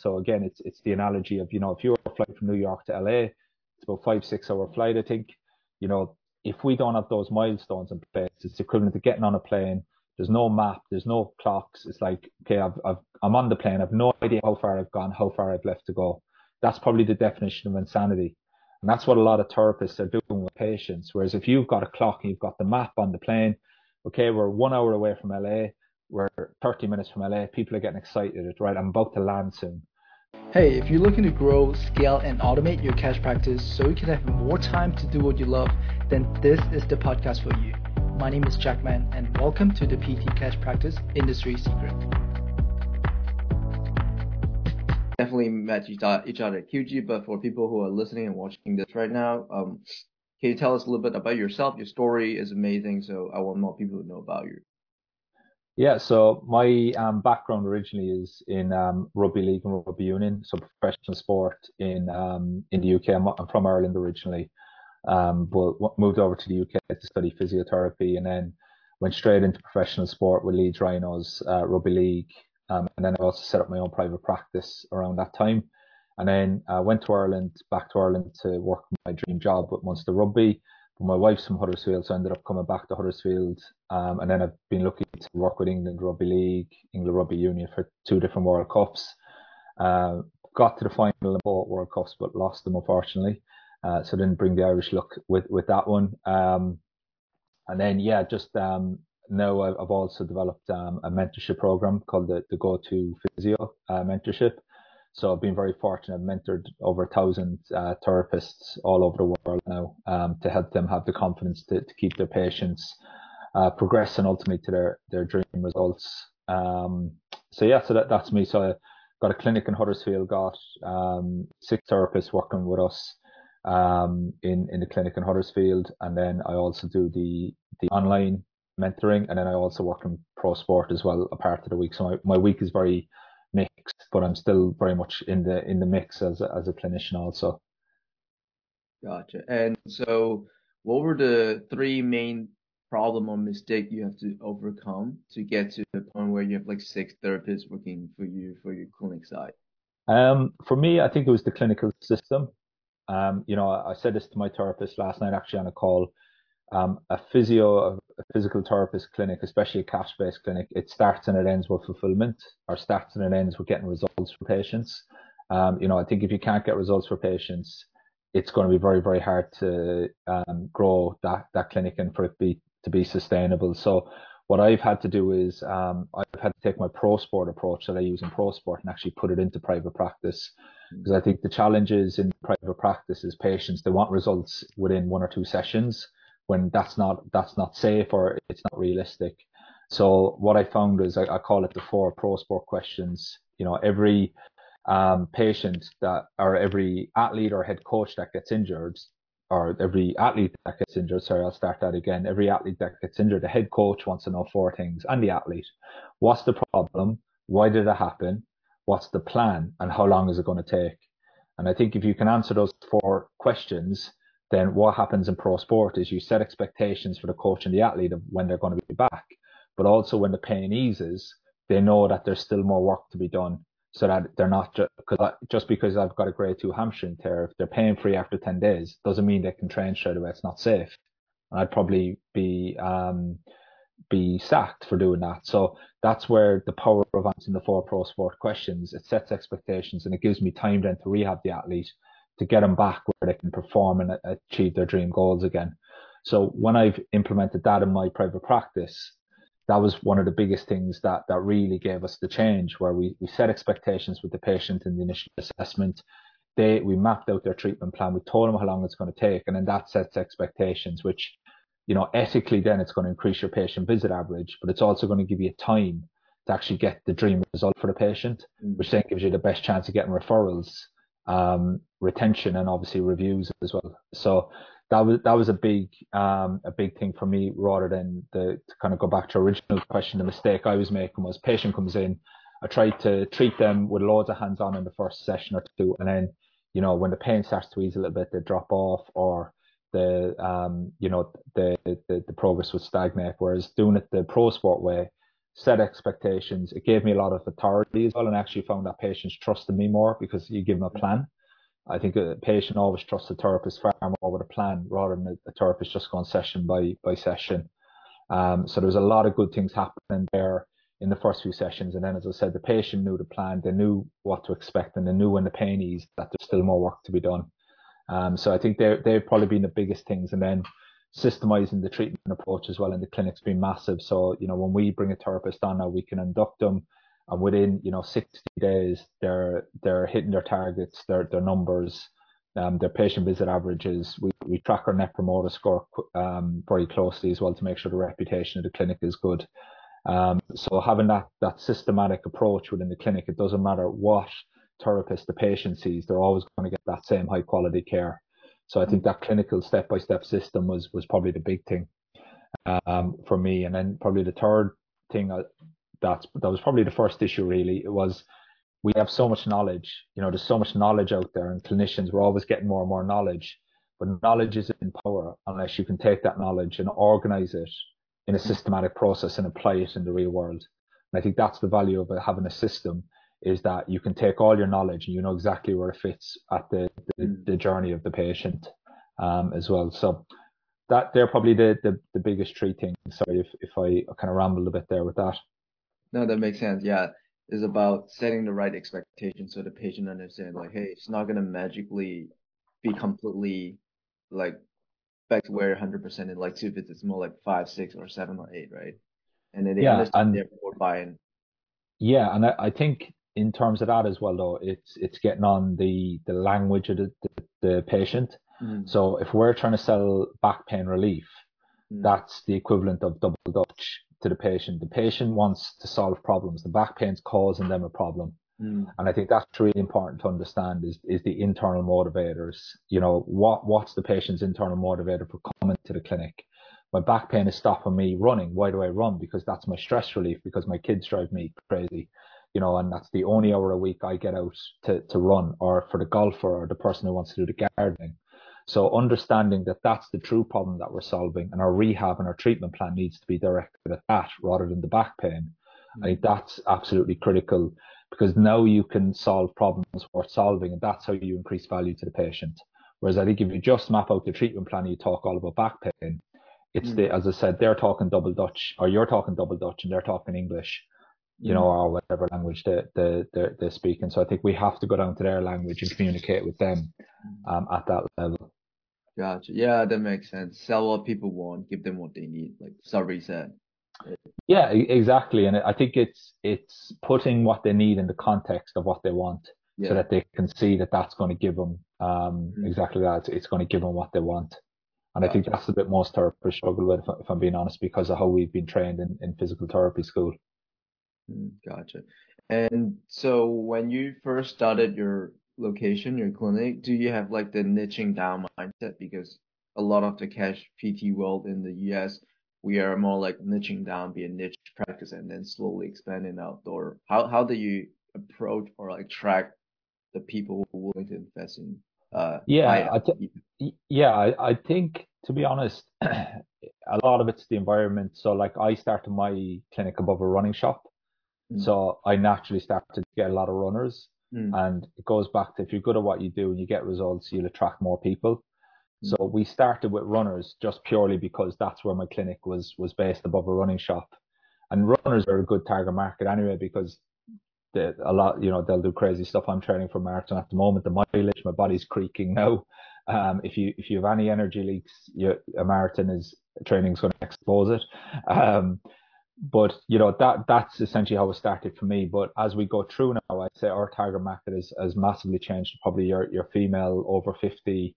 So again, it's it's the analogy of you know if you're flying from New York to LA, it's about five six hour flight, I think. You know, if we don't have those milestones in place, it's equivalent to getting on a plane. There's no map, there's no clocks. It's like, okay, I've, I've, I'm on the plane. I've no idea how far I've gone, how far I've left to go. That's probably the definition of insanity. And that's what a lot of therapists are doing with patients. Whereas if you've got a clock and you've got the map on the plane, okay, we're one hour away from LA, we're 30 minutes from LA, people are getting excited, It's right? I'm about to land soon. Hey, if you're looking to grow, scale, and automate your cash practice so you can have more time to do what you love, then this is the podcast for you. My name is Jackman, and welcome to the PT Cash Practice Industry Secret. Definitely met each other at QG, but for people who are listening and watching this right now, um, can you tell us a little bit about yourself? Your story is amazing, so I want more people to know about you. Yeah, so my um, background originally is in um, rugby league and rugby union, so professional sport in um, in the UK. I'm, I'm, from Ireland originally, um, but moved over to the UK to study physiotherapy, and then went straight into professional sport with Leeds Rhinos, uh, rugby league, um, and then I also set up my own private practice around that time, and then uh, went to Ireland, back to Ireland to work my dream job with Munster Rugby my wife's from Huddersfield, so I ended up coming back to Huddersfield. Um, and then I've been lucky to work with England Rugby League, England Rugby Union for two different World Cups. Uh, got to the final in both World Cups, but lost them unfortunately. Uh, so didn't bring the Irish luck with with that one. Um, and then yeah, just um, now I've also developed um, a mentorship program called the, the Go To Physio uh, Mentorship. So I've been very fortunate. I've mentored over a thousand uh, therapists all over the world now um, to help them have the confidence to, to keep their patients uh, progress and ultimately to their, their dream results. Um, so yeah, so that, that's me. So I got a clinic in Huddersfield, got um, six therapists working with us um, in, in the clinic in Huddersfield. And then I also do the, the online mentoring and then I also work in pro sport as well, a part of the week. So my, my week is very but I'm still very much in the in the mix as a, as a clinician also. Gotcha. And so, what were the three main problem or mistake you have to overcome to get to the point where you have like six therapists working for you for your clinic side? Um, for me, I think it was the clinical system. Um, you know, I said this to my therapist last night actually on a call. Um, a physio, a physical therapist clinic, especially a cash-based clinic, it starts and it ends with fulfillment, or starts and it ends with getting results for patients. Um, you know, I think if you can't get results for patients, it's going to be very, very hard to um, grow that that clinic and for it be to be sustainable. So what I've had to do is um, I've had to take my pro sport approach that I use in pro sport and actually put it into private practice because I think the challenges in private practice is patients they want results within one or two sessions when that's not that's not safe or it's not realistic. So what I found is I, I call it the four pro sport questions. You know, every um, patient that or every athlete or head coach that gets injured or every athlete that gets injured, sorry, I'll start that again. Every athlete that gets injured, the head coach wants to know four things and the athlete. What's the problem? Why did it happen? What's the plan? And how long is it going to take? And I think if you can answer those four questions, then what happens in pro sport is you set expectations for the coach and the athlete of when they're going to be back. But also when the pain eases, they know that there's still more work to be done so that they're not just because just because I've got a grade two hamstring tear, if they're pain free after 10 days, doesn't mean they can train straight away. It's not safe. And I'd probably be, um, be sacked for doing that. So that's where the power of answering the four pro sport questions, it sets expectations and it gives me time then to rehab the athlete to get them back where they can perform and achieve their dream goals again. So when I've implemented that in my private practice, that was one of the biggest things that, that really gave us the change where we, we set expectations with the patient in the initial assessment. They, we mapped out their treatment plan. We told them how long it's going to take. And then that sets expectations, which, you know, ethically then it's going to increase your patient visit average, but it's also going to give you time to actually get the dream result for the patient, mm. which then gives you the best chance of getting referrals um, retention and obviously reviews as well. So that was that was a big um, a big thing for me rather than the to kind of go back to original question. The mistake I was making was patient comes in, I try to treat them with loads of hands on in the first session or two, and then you know when the pain starts to ease a little bit, they drop off or the um, you know the, the the progress would stagnate. Whereas doing it the pro sport way, set expectations. It gave me a lot of authority as well, and actually found that patients trusted me more because you give them a plan. I think a patient always trusts a therapist far more with a plan rather than a, therapist just going session by by session. Um, so there was a lot of good things happening there in the first few sessions. And then, as I said, the patient knew the plan, they knew what to expect, and they knew when the pain eased that there's still more work to be done. Um, so I think they they've probably been the biggest things. And then systemizing the treatment approach as well in the clinic's been massive. So, you know, when we bring a therapist on now, we can induct them and within, you know, 60 days, they're, they're hitting their targets, their, their numbers, um, their patient visit averages. We, we track our net promoter score, um, very closely as well to make sure the reputation of the clinic is good. Um, so having that, that systematic approach within the clinic, it doesn't matter what therapist the patient sees, they're always going to get that same high quality care. So I think that clinical step by step system was, was probably the big thing, um, for me. And then probably the third thing uh, that's, that was probably the first issue really. It was, we have so much knowledge, you know, there's so much knowledge out there and clinicians, we're always getting more and more knowledge, but knowledge isn't in power unless you can take that knowledge and organize it in a systematic process and apply it in the real world. And I think that's the value of having a system is that you can take all your knowledge and you know exactly where it fits at the, the, mm. the journey of the patient um, as well. So that they're probably the, the, the biggest three things. Sorry if, if I kind of rambled a bit there with that. No, that makes sense. Yeah. It's about setting the right expectations so the patient understands like, hey, it's not going to magically be completely like back to where 100% in like two visits, more like five, six, or seven or eight, right? And then they yeah, understand and, therefore buying. Yeah, and I, I think in terms of that as well, though, it's it's getting on the the language of the, the, the patient. Mm. So if we're trying to sell back pain relief, mm. that's the equivalent of double Dutch to the patient. The patient wants to solve problems. The back pain's causing them a problem. Mm. And I think that's really important to understand is, is the internal motivators. You know, what, what's the patient's internal motivator for coming to the clinic? My back pain is stopping me running. Why do I run? Because that's my stress relief because my kids drive me crazy you know, and that's the only hour a week I get out to, to run or for the golfer or the person who wants to do the gardening. So understanding that that's the true problem that we're solving and our rehab and our treatment plan needs to be directed at that rather than the back pain. Mm-hmm. I think that's absolutely critical because now you can solve problems worth solving and that's how you increase value to the patient. Whereas I think if you just map out the treatment plan, you talk all about back pain. It's mm-hmm. the, as I said, they're talking double Dutch or you're talking double Dutch and they're talking English you know, or whatever language they, they, they're, they're speaking. So I think we have to go down to their language and communicate with them um, at that level. Gotcha. Yeah, that makes sense. Sell what people want, give them what they need, like Sabri said. Yeah, exactly. And I think it's it's putting what they need in the context of what they want, yeah. so that they can see that that's going to give them um, mm-hmm. exactly that. It's going to give them what they want. And gotcha. I think that's the bit most therapists struggle with, if I'm being honest, because of how we've been trained in, in physical therapy school. Mm, gotcha. And so when you first started your location, your clinic, do you have like the niching down mindset? Because a lot of the cash PT world in the US, we are more like niching down, be a niche practice, and then slowly expanding outdoor. How how do you approach or like track the people who are willing to invest in? Uh, yeah, I th- yeah, I, I think to be honest, a lot of it's the environment. So like I started my clinic above a running shop. Mm. So I naturally started to get a lot of runners. Mm. And it goes back to if you're good at what you do and you get results, you'll attract more people. Mm. So we started with runners just purely because that's where my clinic was was based above a running shop. And runners are a good target market anyway because they, a lot, you know, they'll do crazy stuff. I'm training for marathon at the moment. The mileage, my body's creaking now. Um, if you if you have any energy leaks, you, a marathon is training is going to expose it. Um, but you know that that's essentially how it started for me. But as we go through now, I'd say our target market has, has massively changed. Probably your your female over fifty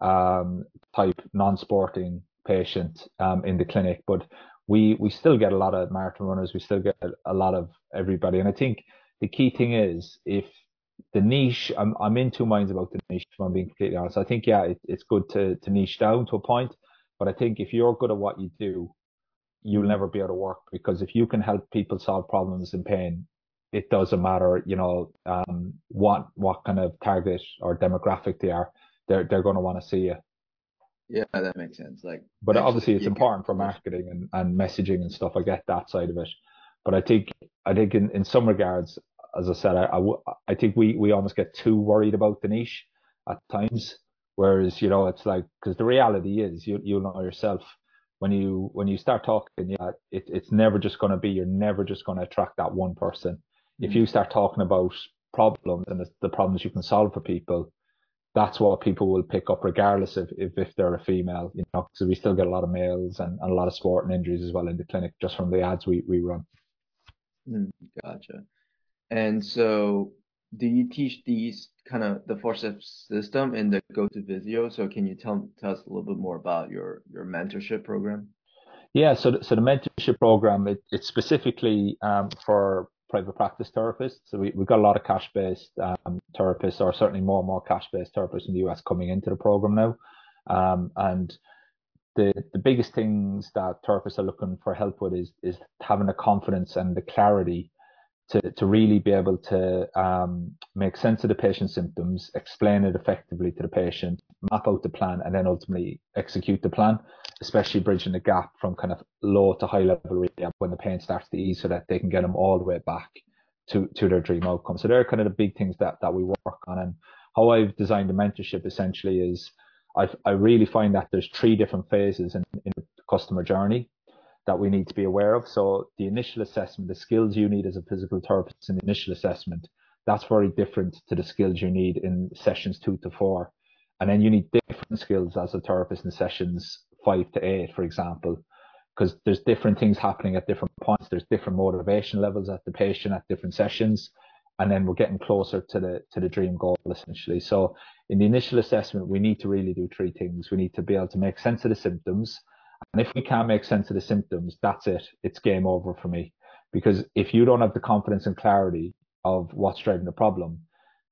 um, type non-sporting patient um, in the clinic, but we we still get a lot of marathon runners. We still get a lot of everybody, and I think the key thing is if the niche. I'm I'm in two minds about the niche. If I'm being completely honest, I think yeah, it, it's good to to niche down to a point, but I think if you're good at what you do you'll never be able to work because if you can help people solve problems in pain, it doesn't matter, you know, um, what what kind of target or demographic they are, they're they're going to want to see you. Yeah, that makes sense. Like, but obviously it's important for marketing and, and messaging and stuff. I get that side of it, But I think I think in, in some regards, as I said, I, I, I think we, we almost get too worried about the niche at times. Whereas, you know, it's like, because the reality is, you, you know yourself, when you, when you start talking, yeah, it, it's never just going to be, you're never just going to attract that one person. Mm-hmm. If you start talking about problems and the, the problems you can solve for people, that's what people will pick up regardless of if, if they're a female, you know, because we still get a lot of males and, and, a lot of sporting injuries as well in the clinic just from the ads we, we run. Mm, gotcha. And so do you teach these kind of the forceps system in the go to Physio? So can you tell, tell us a little bit more about your, your mentorship program? Yeah, so so the mentorship program it, it's specifically um, for private practice therapists. So we, we've got a lot of cash based um, therapists, or certainly more and more cash based therapists in the US coming into the program now. Um, and the the biggest things that therapists are looking for help with is is having the confidence and the clarity to to really be able to um, make sense of the patient's symptoms, explain it effectively to the patient, map out the plan, and then ultimately execute the plan. Especially bridging the gap from kind of low to high level rehab when the pain starts to ease, so that they can get them all the way back to to their dream outcome. So they're kind of the big things that that we work on, and how I've designed the mentorship essentially is I I really find that there's three different phases in, in the customer journey that we need to be aware of. So the initial assessment, the skills you need as a physical therapist in the initial assessment, that's very different to the skills you need in sessions two to four. And then you need different skills as a therapist in sessions five to eight, for example, because there's different things happening at different points. There's different motivation levels at the patient at different sessions. And then we're getting closer to the, to the dream goal essentially. So in the initial assessment, we need to really do three things. We need to be able to make sense of the symptoms and if we can't make sense of the symptoms, that's it. It's game over for me. Because if you don't have the confidence and clarity of what's driving the problem,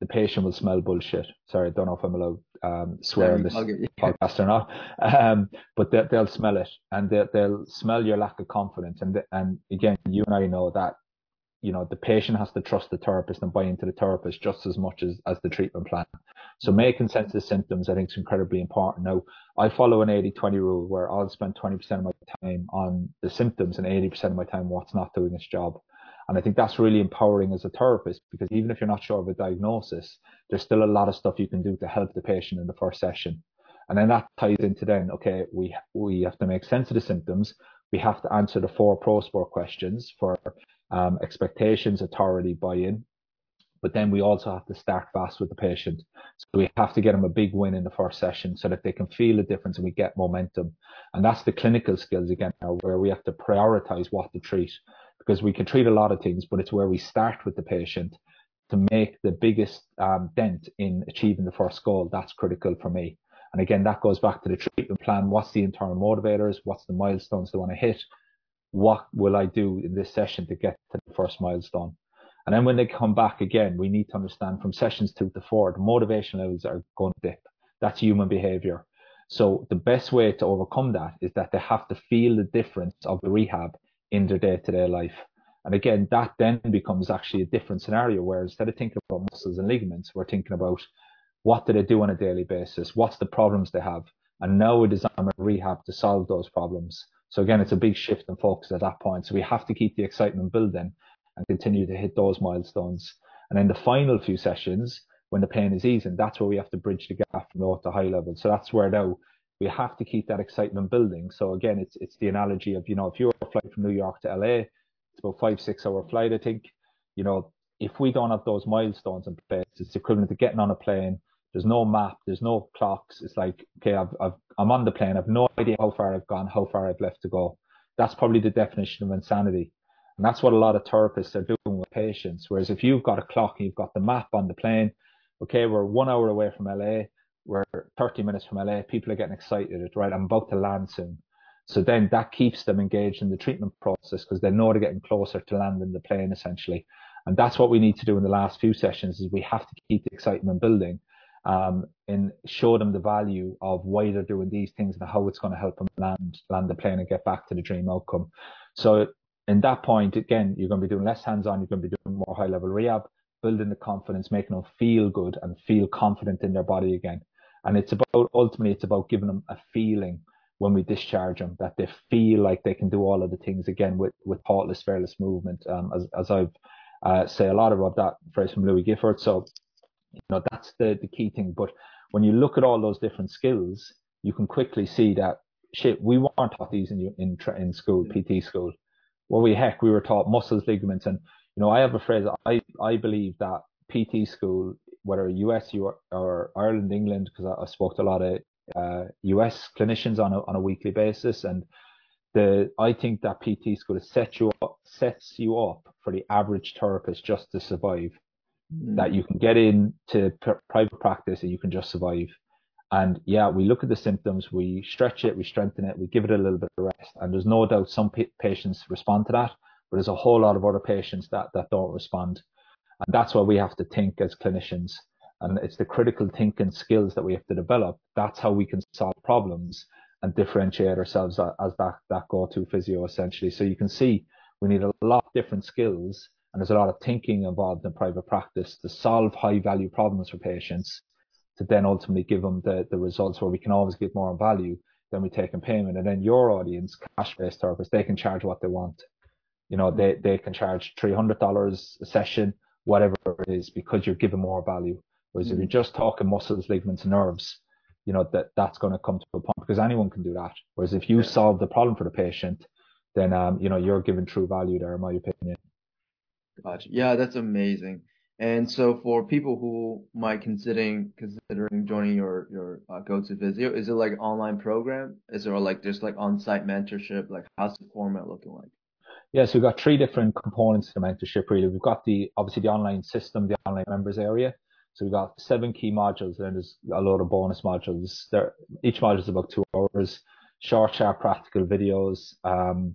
the patient will smell bullshit. Sorry, I don't know if I'm allowed um, swear on this podcast or not, um, but they, will smell it and they, will smell your lack of confidence. And and again, you and I know that you know, the patient has to trust the therapist and buy into the therapist just as much as, as the treatment plan. So making sense of symptoms, I think is incredibly important. Now, I follow an 80-20 rule where I'll spend 20% of my time on the symptoms and 80% of my time what's not doing its job. And I think that's really empowering as a therapist because even if you're not sure of a diagnosis, there's still a lot of stuff you can do to help the patient in the first session. And then that ties into then, okay, we, we have to make sense of the symptoms. We have to answer the four pro sport questions for um, expectations, authority, buy-in. But then we also have to start fast with the patient. So we have to get them a big win in the first session so that they can feel the difference and we get momentum. And that's the clinical skills again, where we have to prioritize what to treat because we can treat a lot of things, but it's where we start with the patient to make the biggest um, dent in achieving the first goal. That's critical for me. And again, that goes back to the treatment plan. What's the internal motivators? What's the milestones they want to hit? what will I do in this session to get to the first milestone? And then when they come back again, we need to understand from sessions two to four, the motivation levels are going to dip. That's human behavior. So the best way to overcome that is that they have to feel the difference of the rehab in their day to day life. And again, that then becomes actually a different scenario where instead of thinking about muscles and ligaments, we're thinking about what do they do on a daily basis? What's the problems they have? And now we design a rehab to solve those problems. So again, it's a big shift in focus at that point. So we have to keep the excitement building and continue to hit those milestones. And then the final few sessions, when the pain is easing, that's where we have to bridge the gap from low to high level. So that's where now we have to keep that excitement building. So again, it's it's the analogy of you know if you're flying from New York to LA, it's about five six hour flight, I think. You know, if we don't have those milestones in place, it's equivalent to getting on a plane, there's no map. There's no clocks. It's like, okay, I've, I've, I'm on the plane. I've no idea how far I've gone, how far I've left to go. That's probably the definition of insanity. And that's what a lot of therapists are doing with patients. Whereas if you've got a clock and you've got the map on the plane, okay, we're one hour away from LA. We're 30 minutes from LA. People are getting excited, right? I'm about to land soon. So then that keeps them engaged in the treatment process because they know they're getting closer to landing the plane essentially. And that's what we need to do in the last few sessions is we have to keep the excitement building um, and show them the value of why they're doing these things and how it's going to help them land land the plane and get back to the dream outcome. So in that point, again, you're going to be doing less hands-on. You're going to be doing more high-level rehab, building the confidence, making them feel good and feel confident in their body again. And it's about ultimately, it's about giving them a feeling when we discharge them, that they feel like they can do all of the things again with, with thoughtless, fearless movement. Um, as, as I've uh, say a lot about that phrase from Louis Gifford. So, you know, that's the, the key thing. But when you look at all those different skills, you can quickly see that shit, we weren't taught these in, in, in school, PT school. Well, we heck, we were taught muscles, ligaments. And, you know, I have a phrase, I, I believe that PT school, whether US or, or Ireland, England, because I, I spoke to a lot of uh, US clinicians on a, on a weekly basis. And the, I think that PT school set you up, sets you up for the average therapist just to survive. Mm. That you can get into pr- private practice and you can just survive. And yeah, we look at the symptoms, we stretch it, we strengthen it, we give it a little bit of rest. And there's no doubt some patients respond to that, but there's a whole lot of other patients that, that don't respond. And that's why we have to think as clinicians. And it's the critical thinking skills that we have to develop. That's how we can solve problems and differentiate ourselves as that, that go-to physio essentially. So you can see we need a lot of different skills and there's a lot of thinking involved in private practice to solve high value problems for patients to then ultimately give them the, the results where we can always give more value than we take in payment. And then your audience, cash based therapists, they can charge what they want. You know, they, they can charge $300 a session, whatever it is, because you're giving more value. Whereas mm-hmm. if you're just talking muscles, ligaments, nerves, you know, that that's going to come to a point because anyone can do that. Whereas if you solve the problem for the patient, then, um, you know, you're giving true value there, in my opinion. Gotcha. Yeah, that's amazing. And so for people who might considering considering joining your your uh, go to physio, is it like online program? Is there like just like on site mentorship? Like how's the format looking like? Yeah, so we've got three different components to the mentorship really. We've got the obviously the online system, the online members area. So we've got seven key modules and there's a lot of bonus modules. There each module is about two hours, short, sharp, practical videos. Um,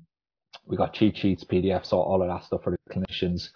we got cheat sheets, PDFs, all, all of that stuff for the clinicians.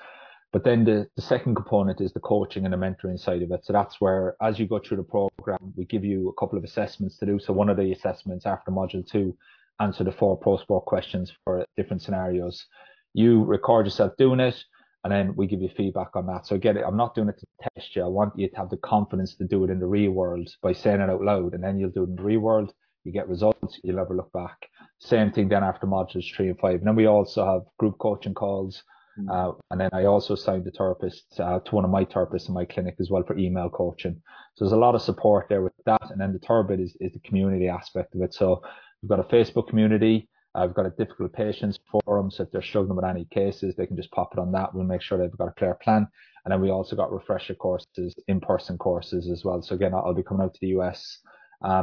But then the, the second component is the coaching and the mentoring side of it. So that's where, as you go through the program, we give you a couple of assessments to do. So one of the assessments after module two, answer the four pro sport questions for different scenarios. You record yourself doing it, and then we give you feedback on that. So again, I'm not doing it to test you. I want you to have the confidence to do it in the real world by saying it out loud, and then you'll do it in the real world. You get results. You'll never look back. Same thing then after modules three and five. And then we also have group coaching calls. Uh, and then I also signed a therapist uh, to one of my therapists in my clinic as well for email coaching. So there's a lot of support there with that. And then the third bit is, is the community aspect of it. So we've got a Facebook community. Uh, we've got a difficult patients forum. So if they're struggling with any cases, they can just pop it on that. We'll make sure they've got a clear plan. And then we also got refresher courses, in-person courses as well. So again, I'll be coming out to the US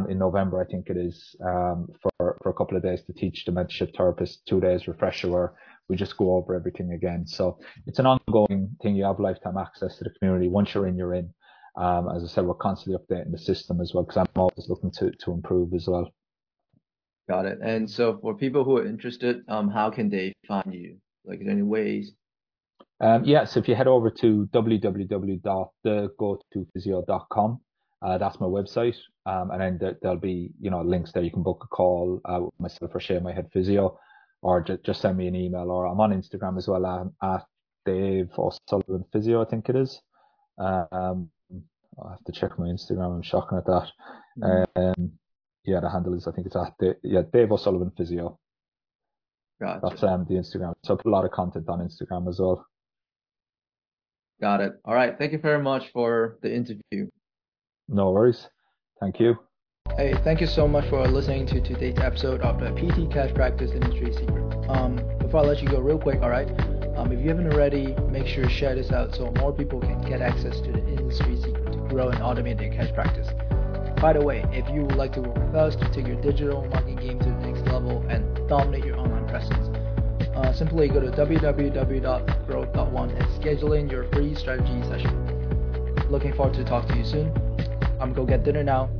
in November, I think it is, um, for, for a couple of days to teach the mentorship therapist, two days refresher where we just go over everything again. So it's an ongoing thing. You have lifetime access to the community. Once you're in, you're in. Um, as I said, we're constantly updating the system as well because I'm always looking to, to improve as well. Got it. And so for people who are interested, um, how can they find you? Like, is there any ways? Um, yeah, so if you head over to www.thegotophysio.com, uh, that's my website. Um, and then there, will be, you know, links there. You can book a call uh, with myself or Shane, my head physio or just, just send me an email or I'm on Instagram as well at, at Dave O'Sullivan Physio, I think it is. Um, i have to check my Instagram. I'm shocking at that. Um, yeah, the handle is, I think it's at, the, yeah, Dave O'Sullivan Physio. Gotcha. That's um, the Instagram. So I put a lot of content on Instagram as well. Got it. All right. Thank you very much for the interview. No worries. Thank you. Hey, thank you so much for listening to today's episode of the PT Cash Practice Industry Secret. Um, before I let you go, real quick, all right? Um, if you haven't already, make sure to share this out so more people can get access to the industry secret to grow and automate their cash practice. By the way, if you would like to work with us to take your digital marketing game to the next level and dominate your online presence, uh, simply go to www.growth.one and schedule in your free strategy session. Looking forward to talk to you soon. I'm gonna go get dinner now.